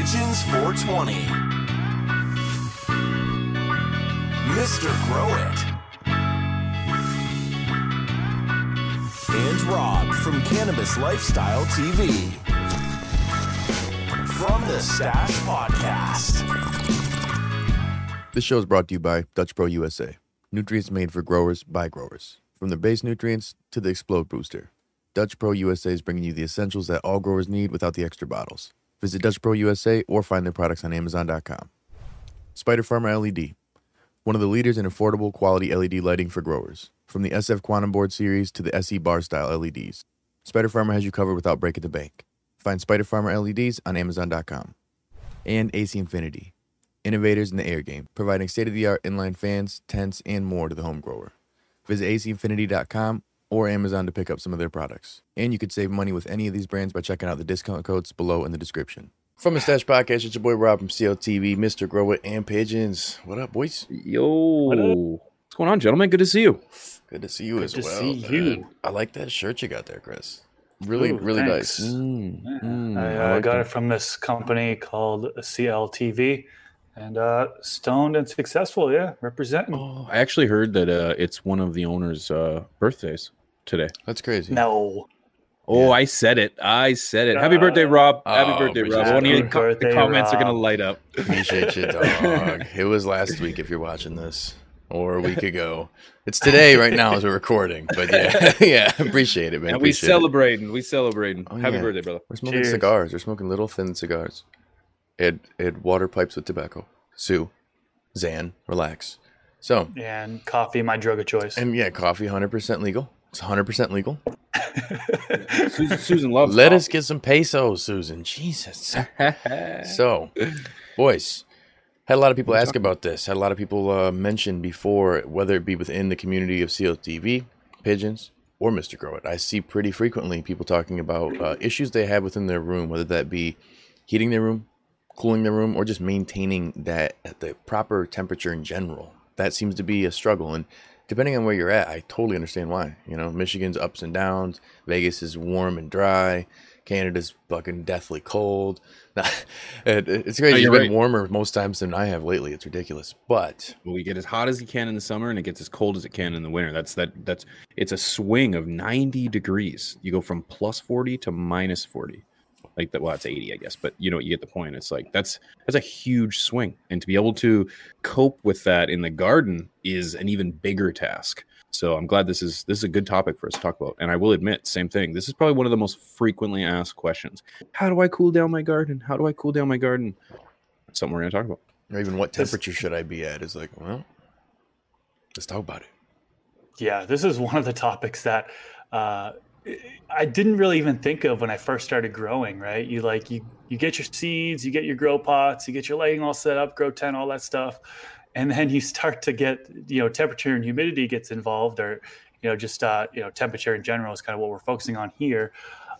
Pigeons 420. Mr. Grow It. And Rob from Cannabis Lifestyle TV. From the Stash Podcast. This show is brought to you by Dutch Pro USA. Nutrients made for growers by growers. From the base nutrients to the Explode Booster. Dutch Pro USA is bringing you the essentials that all growers need without the extra bottles. Visit Dutch Pro USA or find their products on Amazon.com. Spider Farmer LED, one of the leaders in affordable quality LED lighting for growers. From the SF Quantum Board series to the SE Bar style LEDs, Spider Farmer has you covered without breaking the bank. Find Spider Farmer LEDs on Amazon.com. And AC Infinity, innovators in the air game, providing state of the art inline fans, tents, and more to the home grower. Visit acinfinity.com or Amazon to pick up some of their products. And you could save money with any of these brands by checking out the discount codes below in the description. From the Stash Podcast, it's your boy Rob from CLTV, Mr. Grow It, and Pigeons. What up, boys? Yo, what's going on, gentlemen? Good to see you. Good to see you Good as to well. see man. you. I like that shirt you got there, Chris. Really, Ooh, really thanks. nice. Mm, mm, I, I uh, like got that. it from this company called CLTV, and uh, stoned and successful. Yeah, representing. Oh, I actually heard that uh, it's one of the owner's uh, birthdays today. That's crazy. No, Oh, Yeah. I said it. I said it. Happy birthday, Uh, Rob. Happy oh, birthday, Rob. appreciate One of your co- the Birthday, comments are going to light up. Appreciate you, dog. it was last week if you're watching this, or a week ago. It's today, right now, as we're recording. But yeah, yeah, appreciate it, man. And we Appreciate it. celebrating. We celebrating. Oh, Happy yeah. birthday, brother. We're smoking Cheers. cigars. We're smoking little thin cigars. Ed, Ed, water pipes with tobacco. Sue, Zan, relax. So, and coffee, my drug of choice. and yeah, coffee, hundred percent legal. It's hundred percent legal. Susan, Susan loves Let us get some pesos, Susan. Jesus. So, boys, had a lot of people ask about this. Had a lot of people uh, mention before, whether it be within the community of CLTV, pigeons, or Mr. Grow It. I see pretty frequently people talking about uh, issues they have within their room, whether that be heating their room, cooling their room, or just maintaining that at the proper temperature in general. That seems to be a struggle. And depending on where you're at, I totally understand why. You know, Michigan's ups and downs, Vegas is warm and dry. Canada's fucking deathly cold. It- it's crazy. Oh, no, It's you're been right. warmer most times than I have lately. It's ridiculous. But Well, we get as hot as you can in the summer, and it gets as cold as it can in the winter. That's that. That's it's a swing of ninety degrees. You go from plus forty to minus forty, like that. Well, that's eighty, I guess, but you know, you get the point. It's like that's that's a huge swing, and to be able to cope with that in the garden is an even bigger task. So I'm glad this is this is a good topic for us to talk about. And I will admit, same thing. This is probably one of the most frequently asked questions. How do I cool down my garden? How do I cool down my garden? That's something we're going to talk about. or even what temperature should I be at is like, well, let's talk about it. yeah, this is one of the topics that uh, I didn't really even think of when I first started growing. Right, you like you you get your seeds, you get your grow pots, you get your lighting all set up, grow tent, all that stuff, and then you start to get you know temperature and humidity gets involved, or you know just uh, you know temperature in general is kind of what we're focusing on here.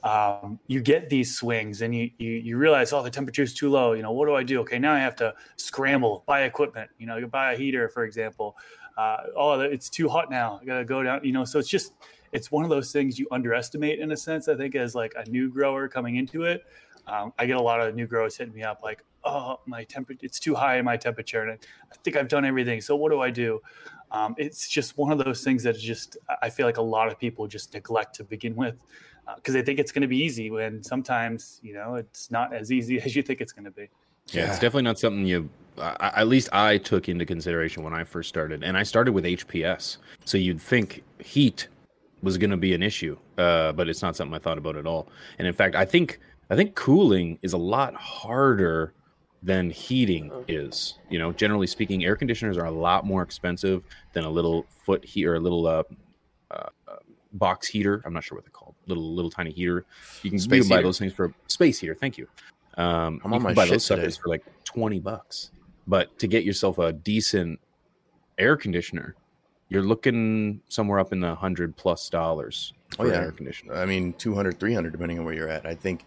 Um, you get these swings and you, you you realize oh the temperature is too low you know what do i do okay now i have to scramble buy equipment you know you buy a heater for example uh, oh it's too hot now i gotta go down you know so it's just it's one of those things you underestimate in a sense i think as like a new grower coming into it um, i get a lot of new growers hitting me up like oh my temperature it's too high in my temperature and I, I think i've done everything so what do i do um, it's just one of those things that just i feel like a lot of people just neglect to begin with because they think it's going to be easy when sometimes you know it's not as easy as you think it's going to be Yeah, it's definitely not something you. I, at least I took into consideration when I first started, and I started with HPS. So you'd think heat was going to be an issue, uh, but it's not something I thought about at all. And in fact, I think I think cooling is a lot harder than heating is. You know, generally speaking, air conditioners are a lot more expensive than a little foot heat or a little uh, uh, box heater. I'm not sure what they're called. Little little tiny heater. You can, you can buy heater. those things for space heater. Thank you. Um, I'm you on can my buy shit those suckers for like twenty bucks. But to get yourself a decent air conditioner, you're looking somewhere up in the hundred plus dollars Oh, for yeah. air conditioner I mean, 200, 300, depending on where you're at. I think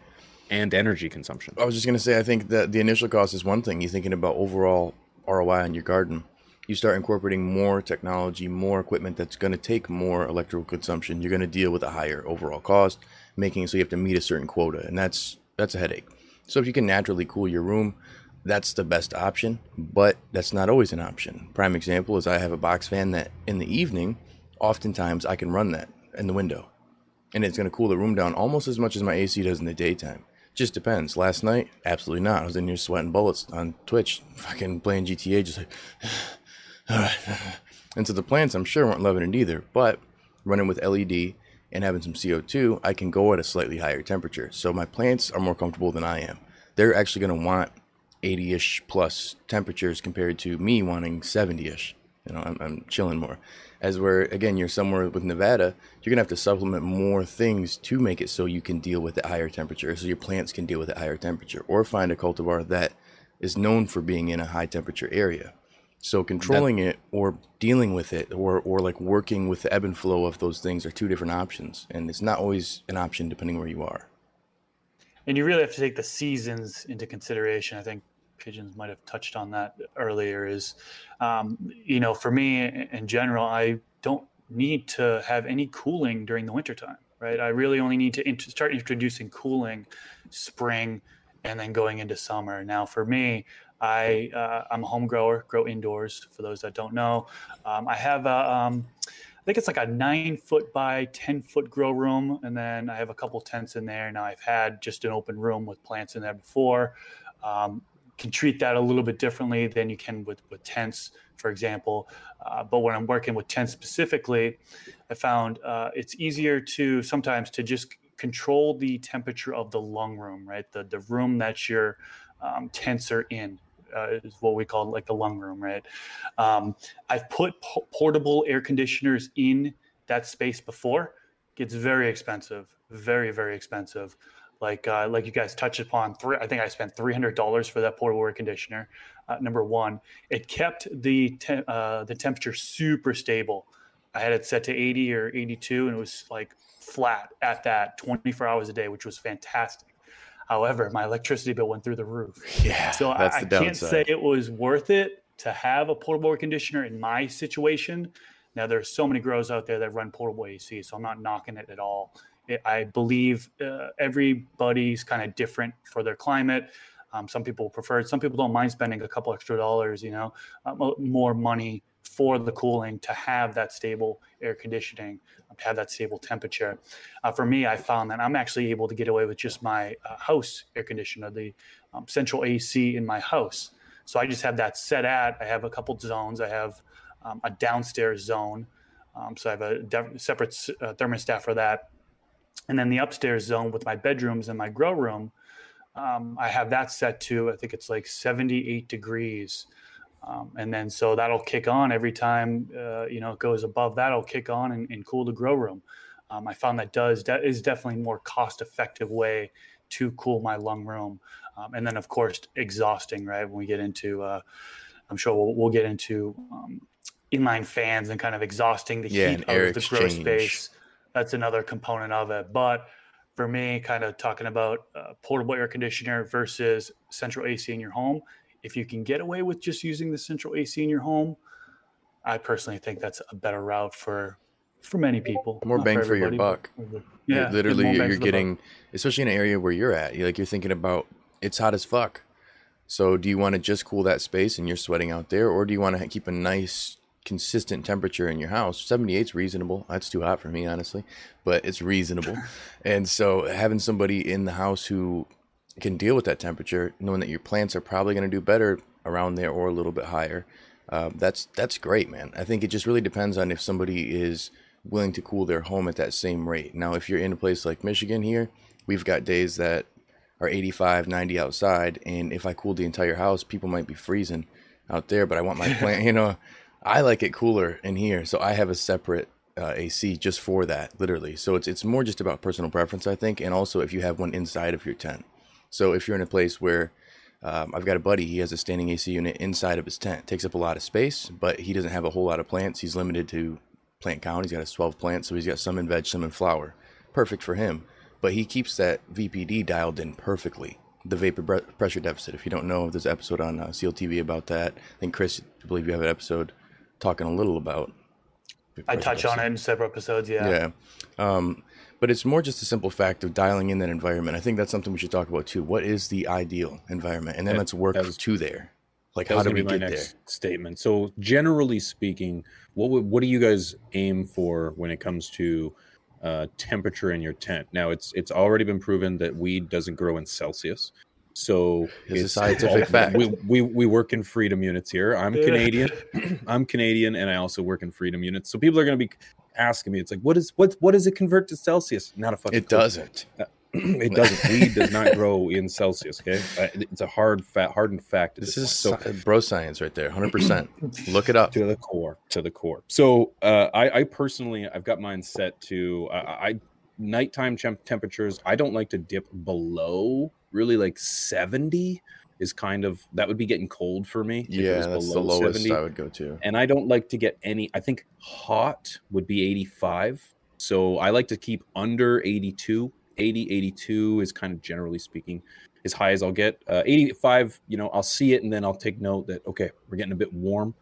and energy consumption. I was just gonna say, I think that the initial cost is one thing. You're thinking about overall ROI on your garden. You start incorporating more technology, more equipment that's gonna take more electrical consumption. You're gonna deal with a higher overall cost, making it so you have to meet a certain quota, and that's that's a headache. So if you can naturally cool your room, that's the best option, but that's not always an option. Prime example is I have a box fan that in the evening, oftentimes I can run that in the window. And it's going to cool the room down almost as much as my AC does in the daytime. Just depends. Last night, absolutely not. I was in here sweating bullets on Twitch, fucking playing GTA, just like, all right. And so the plants, I'm sure, weren't loving it either. But running with LED and having some CO2, I can go at a slightly higher temperature. So my plants are more comfortable than I am. They're actually going to want 80 ish plus temperatures compared to me wanting 70 ish. You know, I'm, I'm chilling more. As where, again, you're somewhere with Nevada, you're going to have to supplement more things to make it so you can deal with the higher temperature, so your plants can deal with the higher temperature, or find a cultivar that is known for being in a high temperature area. So controlling it or dealing with it or, or like working with the ebb and flow of those things are two different options. And it's not always an option depending where you are. And you really have to take the seasons into consideration. I think pigeons might have touched on that earlier is um, you know for me in general i don't need to have any cooling during the wintertime right i really only need to int- start introducing cooling spring and then going into summer now for me i uh, i'm a home grower grow indoors for those that don't know um, i have a um, I think it's like a nine foot by 10 foot grow room. And then I have a couple tents in there. Now I've had just an open room with plants in there before. Um, can treat that a little bit differently than you can with, with tents, for example. Uh, but when I'm working with tents specifically, I found uh, it's easier to sometimes to just control the temperature of the lung room, right? The, the room that your um, tents are in. Uh, is what we call like the lung room, right? Um, I've put po- portable air conditioners in that space before. It's very expensive, very very expensive like uh, like you guys touched upon. Three, I think I spent three hundred dollars for that portable air conditioner. Uh, number one, it kept the te- uh, the temperature super stable. I had it set to eighty or eighty two, and it was like flat at that twenty four hours a day, which was fantastic. However, my electricity bill went through the roof. Yeah, so I, I can't say it was worth it to have a portable air conditioner in my situation. Now, there's so many grows out there that run portable AC, so I'm not knocking it at all. I believe uh, everybody's kind of different for their climate. Um, some people prefer it. Some people don't mind spending a couple extra dollars, you know, uh, more money for the cooling to have that stable air conditioning, um, to have that stable temperature. Uh, for me, I found that I'm actually able to get away with just my uh, house air conditioner, the um, central AC in my house. So I just have that set at. I have a couple zones. I have um, a downstairs zone. Um, so I have a de- separate uh, thermostat for that and then the upstairs zone with my bedrooms and my grow room, um, I have that set to I think it's like 78 degrees. Um, and then so that'll kick on every time uh, you know it goes above that, it'll kick on and, and cool the grow room. Um, I found that does that is definitely more cost effective way to cool my lung room. Um, and then of course exhausting right when we get into uh, I'm sure we'll, we'll get into um, inline fans and kind of exhausting the yeah, heat of the grow space that's another component of it. But for me, kind of talking about uh, portable air conditioner versus central AC in your home, if you can get away with just using the central AC in your home, I personally think that's a better route for for many people. More bang for, for your buck. Yeah, literally, you're getting, especially in an area where you're at. Like you're thinking about, it's hot as fuck. So, do you want to just cool that space and you're sweating out there, or do you want to keep a nice consistent temperature in your house. 78 is reasonable. That's too hot for me, honestly, but it's reasonable. and so having somebody in the house who can deal with that temperature, knowing that your plants are probably going to do better around there or a little bit higher, uh, that's that's great, man. I think it just really depends on if somebody is willing to cool their home at that same rate. Now, if you're in a place like Michigan here, we've got days that are 85, 90 outside, and if I cooled the entire house, people might be freezing out there. But I want my plant, you know, I like it cooler in here, so I have a separate uh, AC just for that, literally. So it's it's more just about personal preference, I think, and also if you have one inside of your tent. So if you're in a place where um, I've got a buddy, he has a standing AC unit inside of his tent. It takes up a lot of space, but he doesn't have a whole lot of plants. He's limited to plant count. He's got his 12 plants, so he's got some in veg, some in flower. Perfect for him. But he keeps that VPD dialed in perfectly. The vapor pressure deficit. If you don't know, there's an episode on uh, CLTV about that. I think Chris, I believe you have an episode talking a little about. I touch on it in several episodes. Yeah. Yeah. Um, But it's more just a simple fact of dialing in that environment. I think that's something we should talk about too. What is the ideal environment? And then That- let's work that was- to there. Like, how do we be get my there? statement. So, generally speaking, what would, what do you guys aim for when it comes to uh, temperature in your tent? Now, it's it's already been proven that weed doesn't grow in Celsius. So It's a scientific all- fact. We, we we work in freedom units here. I'm Canadian. I'm Canadian, and I also work in freedom units. So people are going to be asking me, it's like, what is what what does it convert to Celsius? Not a fucking. It clue. doesn't. it doesn't. Weed does not grow in Celsius. Okay, Uh, it's a hard fact, hardened fact. This this is. So sci- bro science right there, 100%. Look it up. to the core to the core so uh, I, I personally i've got mine set to uh, i nighttime temp- temperatures i don't like to dip below really like 70 is kind of that would be getting cold for me Yeah, that's the lowest 70. I would go to. and i don't like to get any i think hot would be 85 so i like to keep under 82 80 82 is kind of generally speaking as high as i'll get uh, 85 you know i'll see it and then i'll take note that okay we're getting a bit warm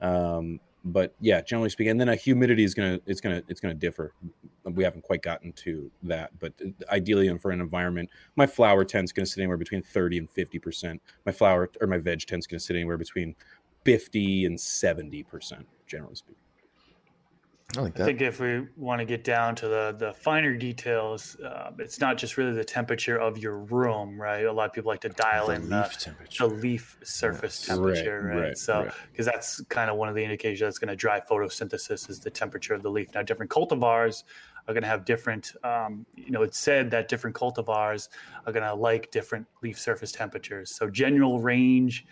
um, but yeah generally speaking and then a humidity is gonna it's gonna it's gonna differ. We haven't quite gotten to that but ideally for an environment my flower tent's gonna sit anywhere between 30 and 50 percent. My flower or my veg tent's gonna sit anywhere between 50 and 70 percent generally speaking I like I think if we want to get down to the the finer details, uh, it's not just really the temperature of your room, right? A lot of people like to dial The in leaf the, temperature. the leaf surface Yes. temperature, Right, right? right, so, right. because that's kind of one of the indications that's going to drive photosynthesis is the temperature of the leaf. Now, different cultivars are going to have different. Um, you know, it's said that different cultivars are going to like different leaf surface temperatures. So, general range.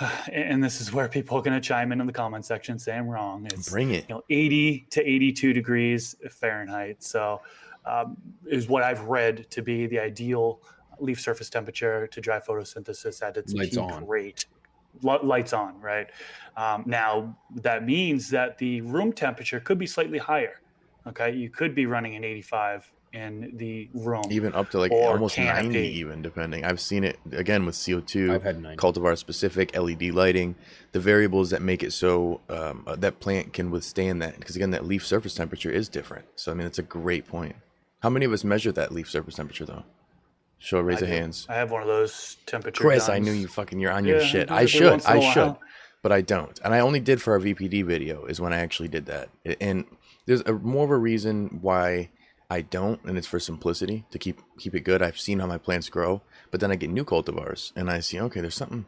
And this is where people are going to chime in in the comment section, say I'm wrong. It's Bring it. you know 80 to 82 degrees Fahrenheit. So um, is what I've read to be the ideal leaf surface temperature to drive photosynthesis at its Lights peak on. rate. Li- lights on, right? Um, now that means that the room temperature could be slightly higher. Okay, you could be running an 85 in the room. Even up to like almost canopy. 90, even depending. I've seen it again with CO2. i've had nine cultivar specific LED lighting, the variables that make it so um, uh, that plant can withstand that. Because again, that leaf surface temperature is different. So I mean, it's a great point. How many of us measure that leaf surface temperature though? Show a raise I of do. hands. I have one of those temperature. Chris, I knew you fucking you're on your shit. I I do it should, once in I a should, but I don't. And I only did for our VPD video is when I actually did that. And there's a more of a reason why I don't, and it's for simplicity to keep keep it good. I've seen how my plants grow, but then I get new cultivars and I see okay, there's something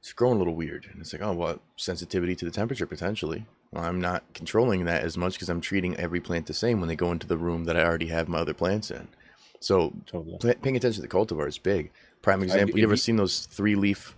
it's growing a little weird, and it's like oh well, sensitivity to the temperature potentially. Well, I'm not controlling that as much because I'm treating every plant the same when they go into the room that I already have my other plants in. So totally paying attention to the cultivar is big. Prime example. if You ever you- seen those three leaf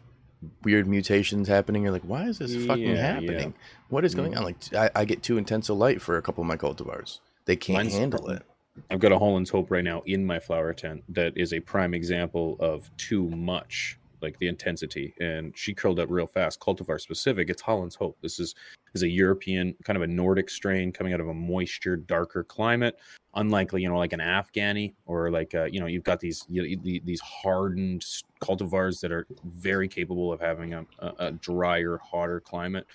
weird mutations happening? You're like, why is this fucking Yeah, yeah. happening? What is going mm-hmm. on? Like, I, I get too intense a light for a couple of my cultivars. They can't Mine's- handle it. I've got a Holland's Hope right now in my flower tent that is a prime example of too much, like the intensity. And she curled up real fast. Cultivar specific, it's Holland's Hope. This is is a European kind of a Nordic strain coming out of a moisture, darker climate. Unlikely, you know, like an Afghani or like uh, you know, you've got these you know, these hardened cultivars that are very capable of having a, a, a drier, hotter climate.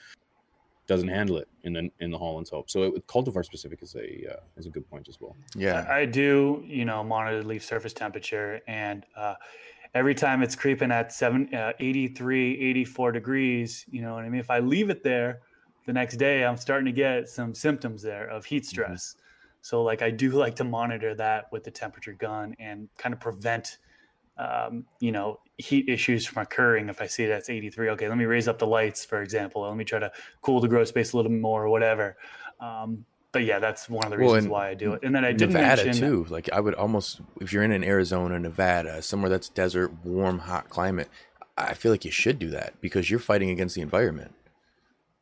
Doesn't handle it in the in the Holland's Hope. So it, cultivar specific is a uh, is a good point as well. Yeah. I I do, you know, monitor the leaf surface temperature, and uh, every time it's creeping at seven, uh, 83, 84 degrees, you know what I mean? If I leave it there the next day, I'm starting to get some symptoms there of heat stress. So, like, I do like to monitor that with the temperature gun and kind of prevent, um, you know, heat issues from occurring. If I see that's 83, okay, let me raise up the lights, for example. Let me try to cool the grow space a little more or whatever. Um, but yeah, that's one of the reasons and why I do it. And then I didn't Nevada mention too. Like I would almost, if you're in an Arizona, Nevada, somewhere that's desert, warm, hot climate, I feel like you should do that because you're fighting against the environment.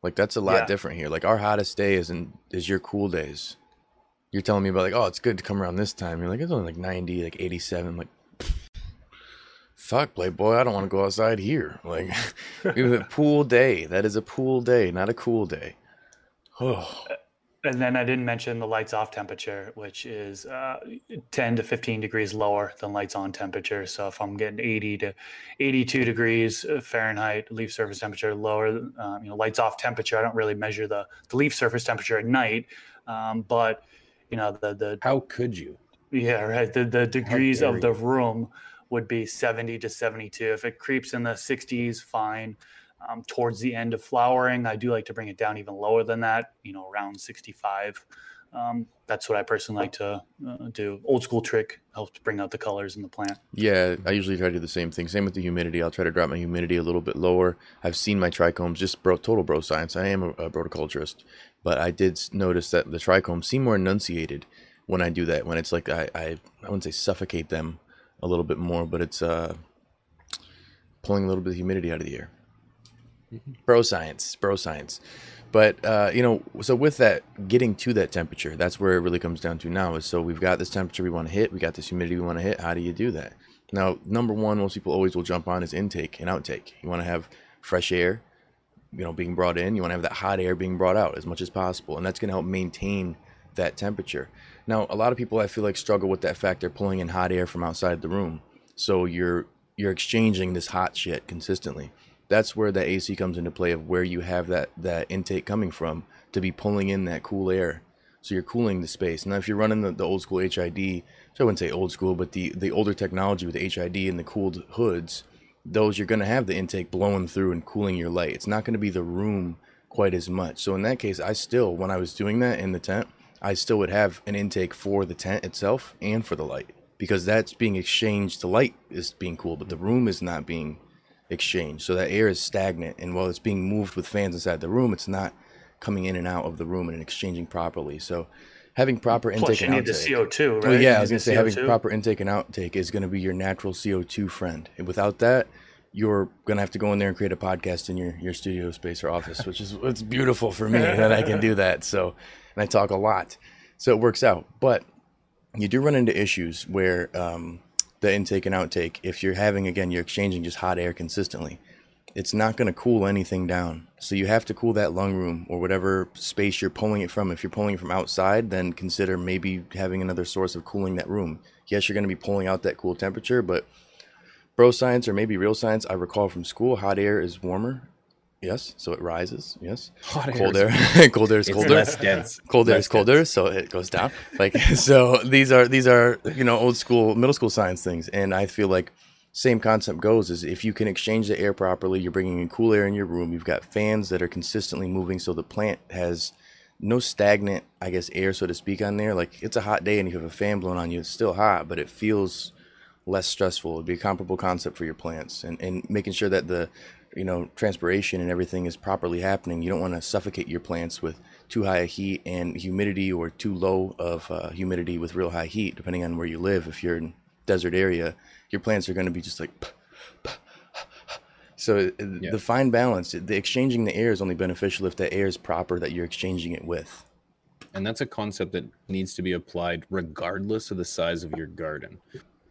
Like that's a lot Yeah. different here. Like our hottest day isn't is your cool days. You're telling me about like, oh, it's good to come around this time. You're like, it's only like 90, like 87. Like, fuck, Playboy, I don't want to go outside here. Like, it was a pool day. That is a pool day, not a cool day. Oh, And then I didn't mention the lights off temperature, which is uh, 10 to 15 degrees lower than lights on temperature. So if I'm getting 80 to 82 degrees uh, Fahrenheit leaf surface temperature lower, um, you know, lights off temperature, I don't really measure the, the leaf surface temperature at night. Um, but you know the the How could you? yeah right the the degrees of the you. room would be 70 to 72 if it creeps in the 60s fine um, towards the end of flowering i do like to bring it down even lower than that you know around 65 um, that's what i personally like to uh, do old school trick helps bring out the colors in the plant Yeah, I usually try to do the same thing. Same with the humidity. I'll try to drop my humidity a little bit lower. I've seen my trichomes, just bro, total bro science. I am a, a broticulturist, but I did notice that the trichomes seem more enunciated when I do that. When it's like I, I, I wouldn't say suffocate them a little bit more, but it's uh, pulling a little bit of humidity out of the air. Bro science, bro science. But uh, you know, so with that, getting to that temperature, that's where it really comes down to now. Is so we've got this temperature we want to hit, we got this humidity we want to hit. How do you do that? Now, number one, most people always will jump on is intake and outtake. You want to have fresh air, you know, being brought in. You want to have that hot air being brought out as much as possible, and that's going to help maintain that temperature. Now, a lot of people I feel like struggle with that fact they're pulling in hot air from outside the room, so you're you're exchanging this hot shit consistently. That's where the AC comes into play of where you have that that intake coming from to be pulling in that cool air. So you're cooling the space. Now, if you're running the, the old school HID, so I wouldn't say old school, but the the older technology with the HID and the cooled hoods, those you're going to have the intake blowing through and cooling your light. It's not going to be the room quite as much. So in that case, I still, when I was doing that in the tent, I still would have an intake for the tent itself and for the light because that's being exchanged. The light is being cooled, but the room is not being exchanged. So that air is stagnant, and while it's being moved with fans inside the room, it's not coming in and out of the room and exchanging properly. So having proper intake plus you and need the outtake. co2 right Well, yeah, I was gonna say having CO2. proper intake and outtake is gonna be your natural CO2 friend. And without that, you're gonna have to go in there and create a podcast in your your studio space or office, which is it's beautiful for me that I can do that. So, and I talk a lot, so it works out. But you do run into issues where um, the intake and outtake, if you're having again, you're exchanging just hot air consistently, it's not going to cool anything down. So you have to cool that lung room or whatever space you're pulling it from. If you're pulling it from outside, then consider maybe having another source of cooling that room. Yes, you're going to be pulling out that cool temperature, but bro science or maybe real science, I recall from school, hot air is warmer. Yes, so it rises. Yes, Hot cold is- air, cold air is It's colder less dense. cold air Less is colder, so it goes down. Like so, these are these are you know old school middle school science things, and I feel like same concept goes is if you can exchange the air properly, you're bringing in cool air in your room. You've got fans that are consistently moving, so the plant has no stagnant, I guess, air so to speak on there. Like it's a hot day and you have a fan blowing on you, it's still hot, but it feels less stressful. It'd be a comparable concept for your plants, and and making sure that the you know transpiration and everything is properly happening. You don't want to suffocate your plants with too high a heat and humidity, or too low of uh, humidity with real high heat, depending on where you live. If you're in desert area, your plants are going to be just like. So uh, the fine balance, the exchanging the air is only beneficial if the air is proper that you're exchanging it with. And that's a concept that needs to be applied regardless of the size of your garden.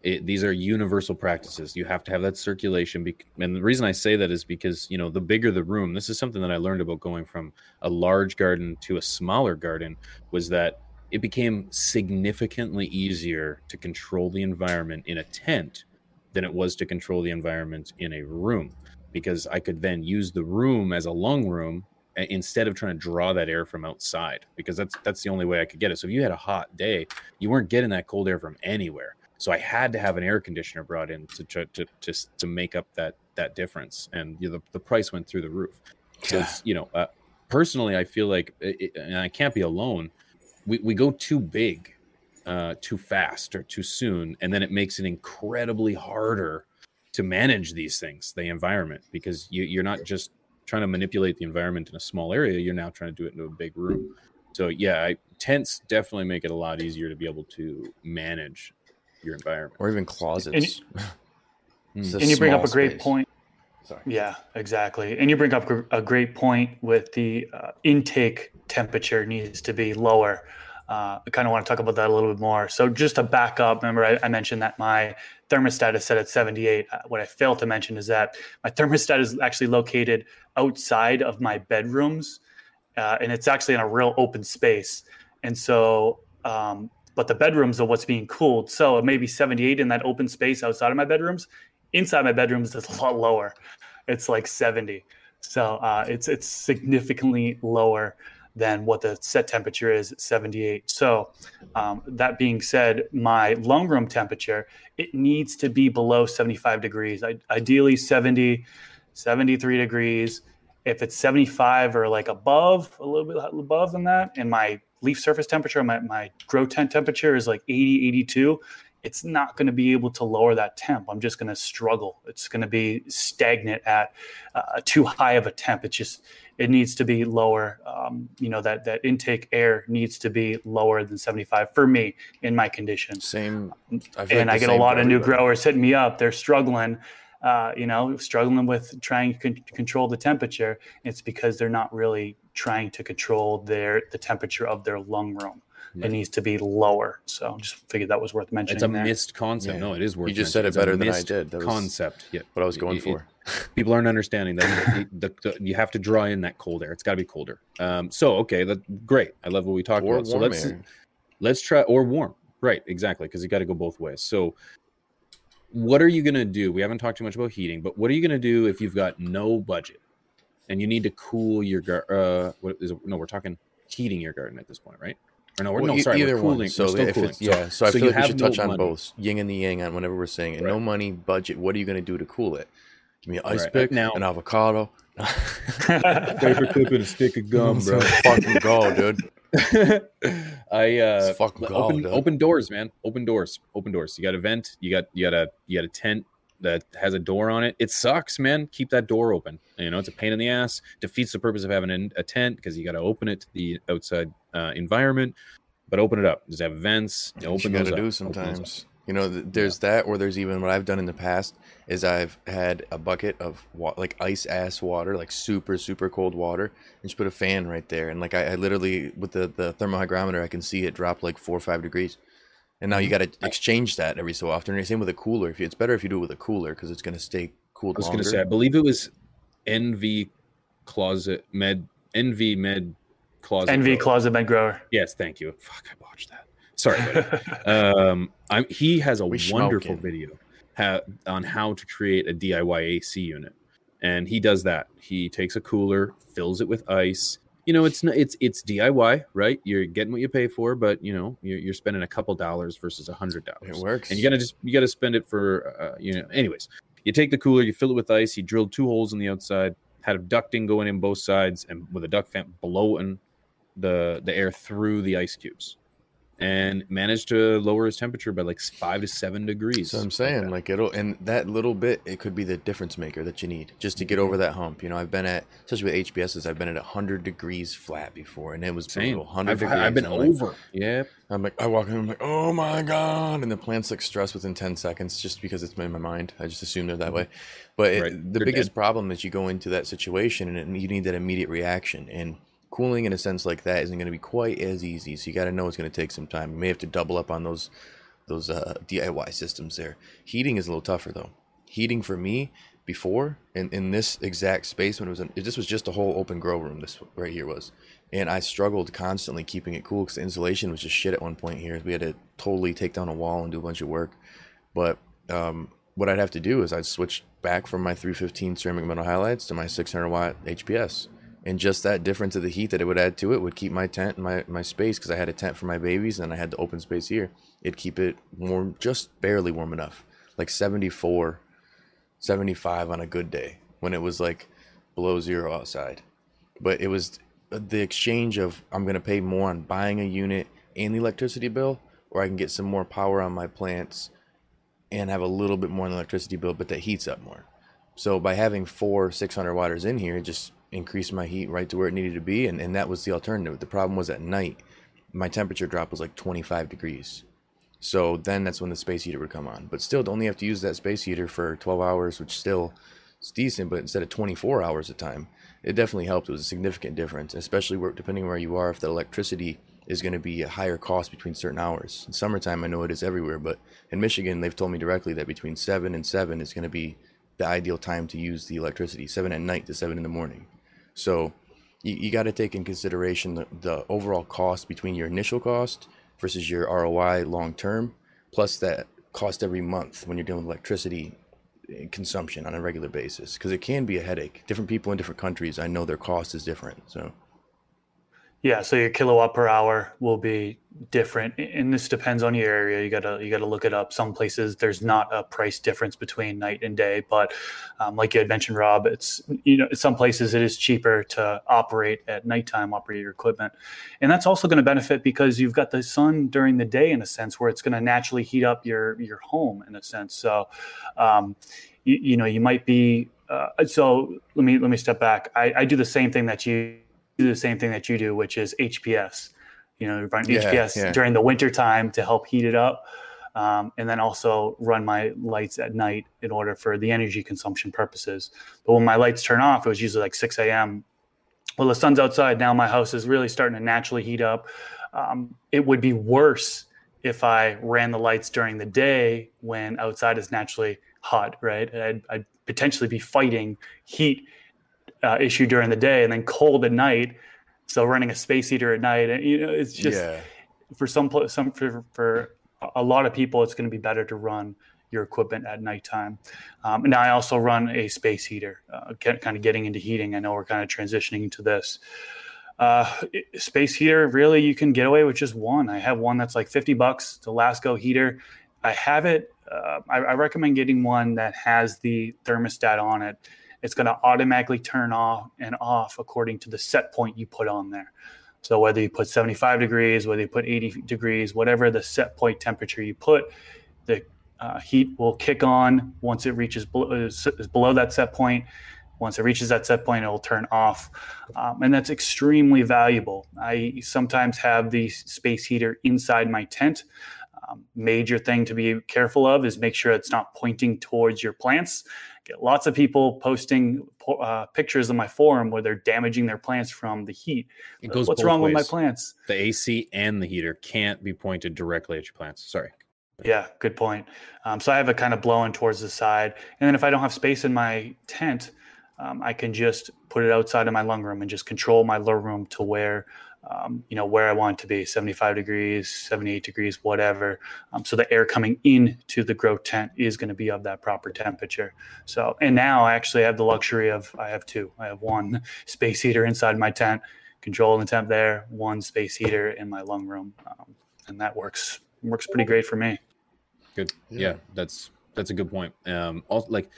It, these are universal practices. You have to have that circulation. bec- And the reason I say that is because, you know, the bigger the room, this is something that I learned about going from a large garden to a smaller garden, was that it became significantly easier to control the environment in a tent than it was to control the environment in a room because I could then use the room as a lung room instead of trying to draw that air from outside because that's that's the only way I could get it. So if you had a hot day, you weren't getting that cold air from anywhere. So I had to have an air conditioner brought in to try to to, to make up that that difference, and you know, the the price went through the roof. So it's you know, uh, personally, I feel like, it, it- and I can't be alone. We we go too big, uh, too fast or too soon, and then it makes it incredibly harder to manage these things, the environment, because you, you're not just trying to manipulate the environment in a small area. You're now trying to do it into a big room. So yeah, I, tents definitely make it a lot easier to be able to manage your environment. Or even closets. It's a and you bring up a great space. point Sorry. Yeah, exactly. And you bring up a great point with the uh, intake temperature needs to be lower. Uh, I kind of want to talk about that a little bit more. So, just to back up, remember I, I mentioned that my thermostat is set at 78. Uh, what I failed to mention is that my thermostat is actually located outside of my bedrooms, uh, and it's actually in a real open space. And so, um, but the bedrooms are what's being cooled. So it may be 78 in that open space outside of my bedrooms. Inside my bedrooms, it's a lot lower. It's like 70. So uh, it's it's significantly lower than what the set temperature is 78. So, um, that being said, my lung room temperature it needs to be below 75 degrees. I, ideally 70, 73 degrees. If it's 75 or like above, a little bit above than that, and my leaf surface temperature, my, my grow tent temperature is like 80, 82, it's not going to be able to lower that temp. I'm just going to struggle. It's going to be stagnant at uh, too high of a temp. It just it needs to be lower. Um, you know that that intake air needs to be lower than 75 for me in my condition. Same. And I get a lot of new growers hitting me up. They're struggling. Uh, you know, struggling with trying to control the temperature. It's because they're not really trying to control their the temperature of their lung room yeah. it needs to be lower. So just figured that was worth mentioning. It's a there. missed concept. Yeah. No, it is worth. You just said it better than I did. That concept. Yeah, what I was going it, for. It, people aren't understanding that the, the, the, you have to draw in that cold air. It's got to be colder. Um, so okay, that great. I love what we talked or about. So let's air. let's try or warm. Right, exactly, because you got to go both ways. So what are you going to do? We haven't talked too much about heating, but what are you going to do if you've got no budget and you need to cool your garden? Uh, what is it? No, we're talking heating your garden at this point, right? Or no, we're, well, no, sorry, either cooling. One. So if cooling. yeah, so, I so feel like we should no touch on money. both yin and the yang on whenever we're saying it. Right. No money, budget. What are you going to do to cool it? Give me an ice Right. pick, Now- an avocado. Paper clip and a stick of gum, bro. fucking go, dude. I uh fucking gold, open dude. open doors, man. Open doors. Open doors. You got a vent, you got you got a you got a tent that has a door on it. It sucks, man. Keep that door open. You know, it's a pain in the ass. Defeats the purpose of having a tent because you got to open it to the outside uh, environment. But open it up. Just have vents. you Open got those to up. do Open sometimes. You know, th- there's that, or there's even what I've done in the past is I've had a bucket of wa- like ice ass water, like super super cold water, and just put a fan right there, and like I, I literally with the the thermohygrometer, I can see it drop like four or five degrees. And now you Mm-hmm. got to exchange that every so often. And same with a cooler. If you, it's better if you do it with a cooler because it's going to stay cooled I was going to say, I believe it was NV Closet Med, NV Med Closet. NV Grower. Closet Med Grower. Yes, thank you. Fuck, I botched that. Sorry, um, I'm, he has a We wonderful schmoking. video ha- on how to create a DIY AC unit, and he does that. He takes a cooler, fills it with ice. You know, it's it's it's DIY, right? You're getting what you pay for, but you know, you're, you're spending a couple dollars versus a hundred dollars. it works. and you gotta just you gotta spend it for uh, you know anyways you take the cooler you fill it with ice he drilled two holes in the outside had a ducting going in both sides and with a duct fan blowing the the air through the ice cubes and managed to lower his temperature by like five to seven degrees So I'm saying, like it'll, and that little bit, it could be the difference maker that you need just to get over that hump. You know, I've been at, especially with HPSs, I've been at 100 degrees flat before, and it was same brutal. 100 I've, degrees. I've been I'm like- over yeah I'm like, I walk in, I'm like, oh my god, and the plant's like stressed within 10 seconds just because it's in my mind. I just assume they're that mm-hmm. way. But it, Right. the They're biggest dead. problem is you go into that situation and it, you need that immediate reaction. And cooling in a sense like that isn't going to be quite as easy. So you got to know it's going to take some time. You may have to double up on those those uh, DIY systems there. Heating is a little tougher though. Heating for me before in, in this exact space when it was an, this was just a whole open grow room. This right here was, and I struggled constantly keeping it cool because the insulation was just shit at one point here. We had to totally take down a wall and do a bunch of work. But um, what I'd have to do is I'd switch back from my 315 ceramic metal halides to my 600 watt HPS. And just that difference of the heat that it would add to it would keep my tent and my, my space because I had a tent for my babies and I had the open space here. It'd keep it warm, just barely warm enough, like 74, 75 on a good day when it was like below zero outside. But it was the exchange of I'm going to pay more on buying a unit and the electricity bill, or I can get some more power on my plants and have a little bit more on the electricity bill, but that heats up more. So by having four 600 watters in here, it just increased my heat right to where it needed to be, and, and that was the alternative. The problem was at night, my temperature drop was like 25 degrees. So then that's when the space heater would come on. But still, only have to use that space heater for 12 hours, which still is decent, but instead of 24 hours a time, it definitely helped. It was a significant difference, especially where, depending where you are, if the electricity is going to be a higher cost between certain hours. In summertime, I know it is everywhere, but in Michigan, they've told me directly that between 7 and 7 is going to be the ideal time to use the electricity, 7 at night to 7 in the morning. So you, you got to take in consideration the, the overall cost between your initial cost versus your ROI long term, plus that cost every month when you're dealing with electricity eh, consumption on a regular basis because it can be a headache. Different people in different countries, I know their cost is different. So Yeah, so your kilowatt per hour will be different, and this depends on your area. You gotta you gotta look it up. Some places there's not a price difference between night and day, but um, like you had mentioned, Rob, it's you know some places it is cheaper to operate at nighttime, operate your equipment, and that's also going to benefit because you've got the sun during the day in a sense where it's going to naturally heat up your your home in a sense. So, um, you, you know, you might be. Uh, so let me let me step back. I, I do the same thing that you do the same thing that you do, which is HPS. You know, run yeah, HPS yeah. during the winter time to help heat it up. Um, and then also run my lights at night in order for the energy consumption purposes. But when my lights turn off, it was usually like 6 a.m. Well, the sun's outside now. My house is really starting to naturally heat up. Um, it would be worse if I ran the lights during the day when outside is naturally hot, right? I'd, I'd potentially be fighting heat uh, issue during the day and then cold at night. So running a space heater at night, and you know, it's just yeah. for some some for, for a lot of people, it's going to be better to run your equipment at nighttime. Um, and I also run a space heater, uh, kind of getting into heating. I know we're kind of transitioning to this. Uh, space heater, really, you can get away with just one. I have one that's like 50 bucks. It's a Lasko heater. I have it. Uh, I, I, recommend getting one that has the thermostat on it it's going to automatically turn off and off according to the set point you put on there. So whether you put 75 degrees, whether you put 80 degrees, whatever the set point temperature you put, the uh, heat will kick on once it reaches below, is below that set point. Once it reaches that set point, it will turn off. Um, and that's extremely valuable. I sometimes have the space heater inside my tent. Um, major thing to be careful of is make sure it's not pointing towards your plants get lots of people posting uh, pictures on my forum where they're damaging their plants from the heat. It goes What's wrong ways. with my plants? The AC and the heater can't be pointed directly at your plants. Sorry. Yeah, good point. Um, so I have it kind of blowing towards the side, and then if I don't have space in my tent, um, I can just put it outside of my lung room and just control my lung room to where um, you know where I want it to be 75 degrees 78 degrees whatever. Um, so the air coming into the grow tent is going to be of that proper temperature. So and now I actually have the luxury of I have two. I have one space heater inside my tent controlling the temp there one space heater in my lung room. Um, and that works works pretty great for me. Good. Yeah, yeah that's that's a good point. Um also like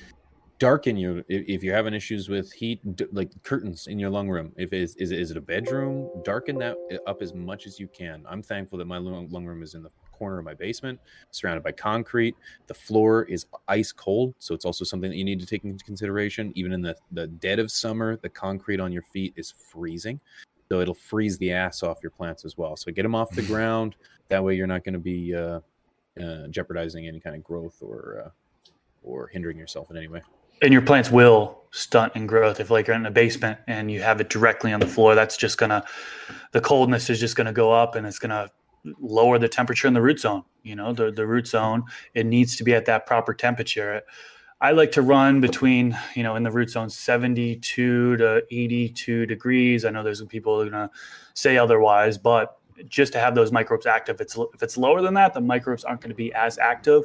darken you if, if you're having issues with heat d- like curtains in your lung room. If it is, is it, is it a bedroom? Darken that uh, up as much as you can. I'm thankful that my lung, lung room is in the corner of my basement surrounded by concrete. The floor is ice cold so it's also something that you need to take into consideration. Even in the, the dead of summer the concrete on your feet is freezing so it'll freeze the ass off your plants as well. So get them off the ground. That way you're not going to be uh, uh, jeopardizing any kind of growth or uh, or hindering yourself in any way and your plants will stunt in growth if like you're in a basement and you have it directly on the floor that's just gonna the coldness is just gonna go up and it's gonna lower the temperature in the root zone you know the, the root zone. It needs to be at that proper temperature. I like to run between you know in the root zone 72 to 82 degrees. I know there's some people are gonna say otherwise but just to have those microbes active it's if it's lower than that the microbes aren't going to be as active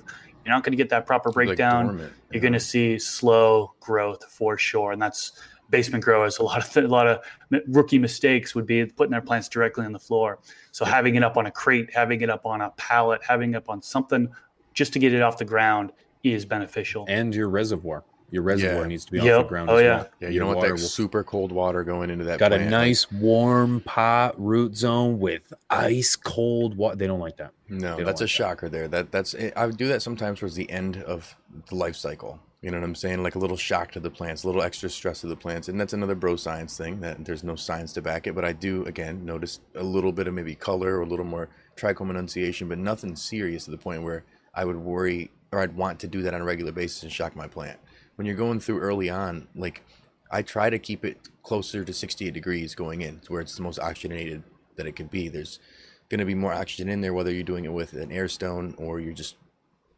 you're not going to get that proper breakdown. Like You're going to see slow growth for sure, and that's basement growers. A lot of th- a lot of rookie mistakes would be putting their plants directly on the floor. So having it up on a crate, having it up on a pallet, having it up on something just to get it off the ground is beneficial. And your reservoir. Your reservoir yeah. needs to be yep. off the ground. Oh yeah, well. yeah. You don't want that will... super cold water going into that. Got plant. a nice warm pot root zone with ice cold water. They don't like that. No, that's like a shocker. There, that that's eh, I would do that sometimes towards the end of the life cycle. You know what I'm saying? Like a little shock to the plants, a little extra stress to the plants, and that's another bro science thing that there's no science to back it. But I do again notice a little bit of maybe color or a little more trichome enunciation, but nothing serious to the point where I would worry or I'd want to do that on a regular basis and shock my plant when you're going through early on, like I try to keep it closer to 68 degrees going in, to where it's the most oxygenated that it could be. There's going to be more oxygen in there, whether you're doing it with an air stone or you're just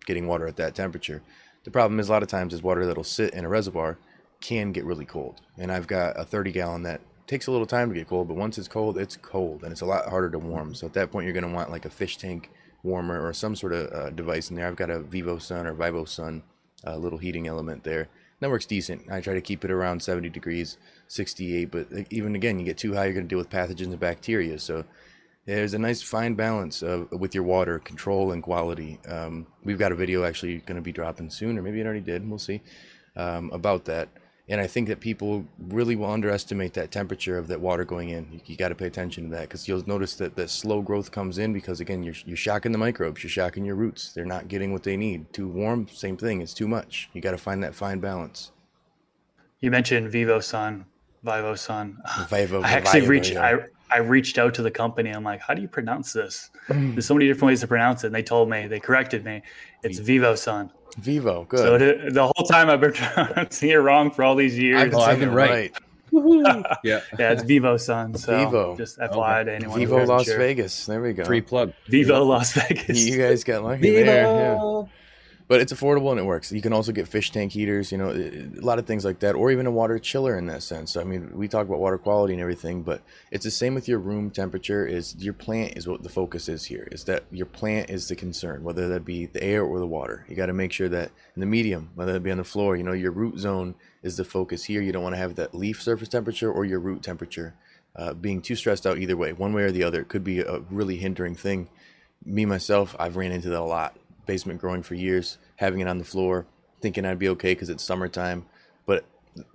getting water at that temperature. The problem is a lot of times is water that'll sit in a reservoir can get really cold. And I've got a 30 gallon that takes a little time to get cold, but once it's cold, it's cold and it's a lot harder to warm. So at that point, you're going to want like a fish tank warmer or some sort of uh, device in there. I've got a VivoSun or VivoSun a little heating element there that works decent. I try to keep it around 70 degrees, 68. But even again, you get too high, you're going to deal with pathogens and bacteria. So there's a nice fine balance uh, with your water control and quality. Um, we've got a video actually going to be dropping soon, or maybe it already did. We'll see um, about that. And I think that people really will underestimate that temperature of that water going in. You, you got to pay attention to that because you'll notice that that slow growth comes in because again you're you're shocking the microbes, you're shocking your roots. They're not getting what they need. Too warm, same thing. It's too much. You got to find that fine balance. You mentioned Vivo Sun, Vivo Sun. Vivo, I actually Vivo, reached yeah. I I reached out to the company. I'm like, how do you pronounce this? There's so many different ways to pronounce it. And they told me, they corrected me. It's Vivo Sun. Vivo, good. So it, the whole time I've been pronouncing it wrong for all these years. I've Oh, I've been it right. yeah. yeah, it's Vivo Sun. So Vivo. just FYI to anyone. Vivo Las sure. Vegas. There we go. Free plug. Vivo Las Vegas. You guys got lucky there. Yeah. But it's affordable and it works. You can also get fish tank heaters, you know, a lot of things like that, or even a water chiller in that sense. I mean, we talk about water quality and everything, but it's the same with your room temperature. Is your plant is what the focus is here? Is that your plant is the concern, whether that be the air or the water. You got to make sure that in the medium, whether it be on the floor, you know, your root zone is the focus here. You don't want to have that leaf surface temperature or your root temperature uh, being too stressed out either way, one way or the other. It could be a really hindering thing me myself, I've ran into that a lot. Basement growing for years, having it on the floor, thinking I'd be okay because it's summertime, but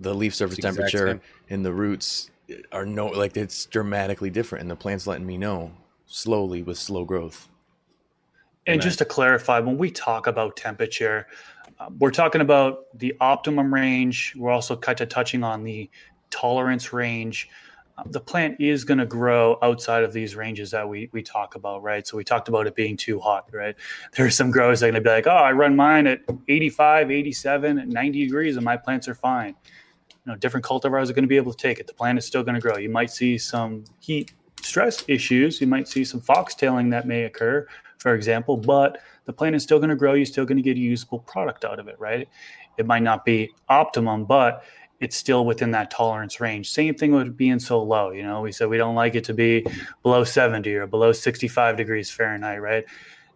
the leaf surface It's the exact temperature and the roots are no like it's dramatically different, and the plant's letting me know slowly with slow growth. And just to clarify, when we talk about temperature, uh, we're talking about the optimum range. We're also kind of touching on the tolerance range. The plant is going to grow outside of these ranges that we, we talk about, right? So we talked about it being too hot, right? There are some growers that are going to be like, oh, I run mine at 85, 87, at 90 degrees, and my plants are fine. You know, different cultivars are going to be able to take it. The plant is still going to grow. You might see some heat stress issues. You might see some foxtailing that may occur, for example, but the plant is still going to grow. You're still going to get a usable product out of it, right? It might not be optimum, but it's still within that tolerance range. Same thing with being so low. You know, we said we don't like it to be below 70 or below 65 degrees Fahrenheit, right?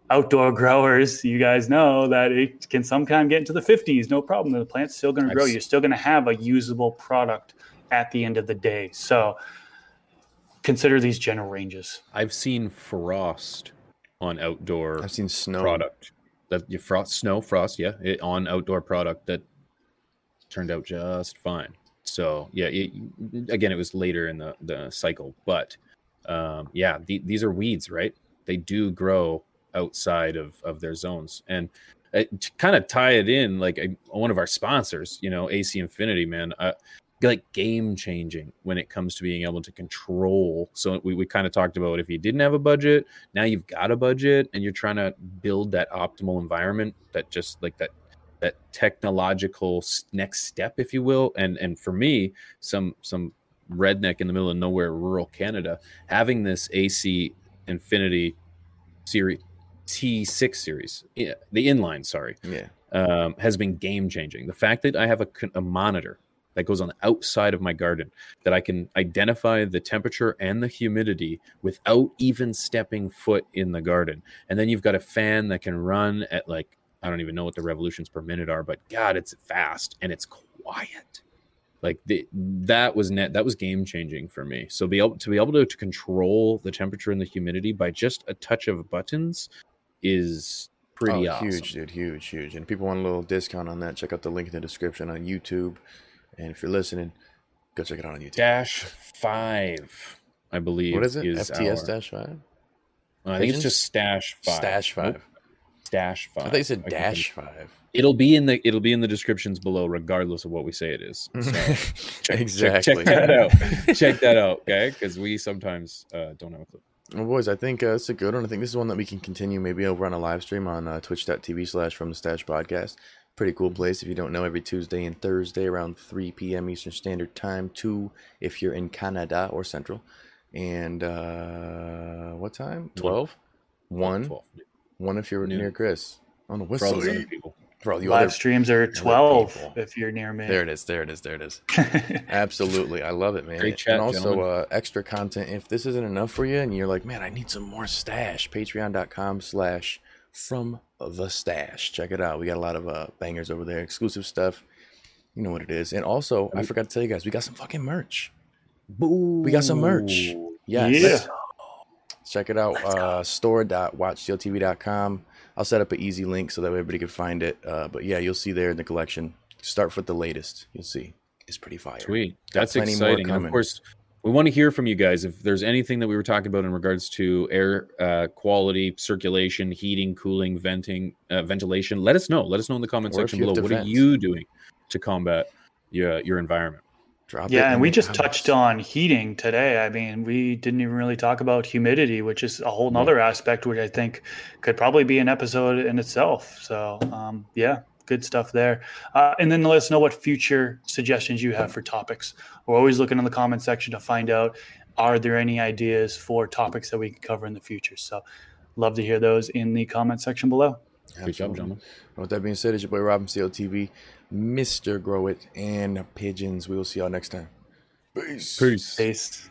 Outdoor growers, you guys know that it can sometimes get into the 50s, no problem. The plant's still going to grow. You're still going to have a usable product at the end of the day. So consider these general ranges. I've seen frost on outdoor I've seen snow. product. That you frost, snow, frost, yeah, it, on outdoor product that turned out just fine. So yeah, it, again, it was later in the the cycle, but um, yeah, the, these are weeds, right? They do grow outside of of their zones, and uh, to kind of tie it in, like I, one of our sponsors, you know, AC Infinity, man, uh, like game changing when it comes to being able to control. So we, we kind of talked about if you didn't have a budget, now you've got a budget and you're trying to build that optimal environment that just like that that technological next step if you will and and for me some some redneck in the middle of nowhere rural canada having this ac infinity series t6 series yeah, the inline sorry Yeah. um, has been game changing. The fact that I have a, a monitor that goes on the outside of my garden that I can identify the temperature and the humidity without even stepping foot in the garden. And then you've got a fan that can run at like, I don't even know what the revolutions per minute are, but God, it's fast and it's quiet. Like the, that was net that was game changing for me. So be able to be able to, to control the temperature and the humidity by just a touch of buttons is pretty oh, awesome. huge, dude, huge, huge. And people want a little discount on that. Check out the link in the description on YouTube. And if you're listening, go check it out on YouTube. dash five, I believe. what is it? Is FTS our- dash five? I think it's just stash five. Stash Nope, five. Stash five. I thought you said can dash five. It'll be in the it'll be in the descriptions below, regardless of what we say it is. So check, exactly. Check, check that out. check that out, okay? Because we sometimes uh, don't have a clue. Well, boys, I think uh, it's a good one. I think this is one that we can continue maybe over on a live stream on uh, twitch.tv slash from the stash podcast. Pretty cool place if you don't know, every Tuesday and Thursday around 3 p.m. Eastern Standard Time, 2 if you're in Canada or Central. And uh, what time? 12? 1? 12. 1 if you're Noon. near Chris. On the For all those other people. For all the Live other. streams are 12 people. if you're near me. There it is. There it is. There it is. Absolutely. I love it, man. Great chat, and also uh, extra content. If this isn't enough for you and you're like, man, I need some more stash, patreon.com slash from the stash. Check it out. We got a lot of uh, bangers over there, exclusive stuff. You know what it is. And also, I forgot to tell you guys, we got some fucking merch. We got some merch. Yes. Yeah. Check it out. Uh, store.watchsteeltv.com. I'll set up an easy link so that everybody can find it. Uh, but yeah, you'll see there in the collection. Start with the latest. You'll see. It's pretty fire. Sweet. That's exciting. And of course, we want to hear from you guys. If there's anything that we were talking about in regards to air uh, quality, circulation, heating, cooling, venting, uh, ventilation, let us know. Let us know in the comment Or section below. What are you doing to combat your, your environment? Drop it Yeah, and we just comments. touched on heating today. I mean, we didn't even really talk about humidity, which is a whole nother aspect, which I think could probably be an episode in itself. So, um, yeah, good stuff there. Uh, and then let us know what future suggestions you have for topics. We're always looking in the comment section to find out are there any ideas for topics that we can cover in the future. So, love to hear those in the comment section below. Great job, gentlemen. With that being said, it's your boy Robin CLTV, Mr. Grow It, and Pigeons. We will see y'all next time. Peace. Peace. Peace.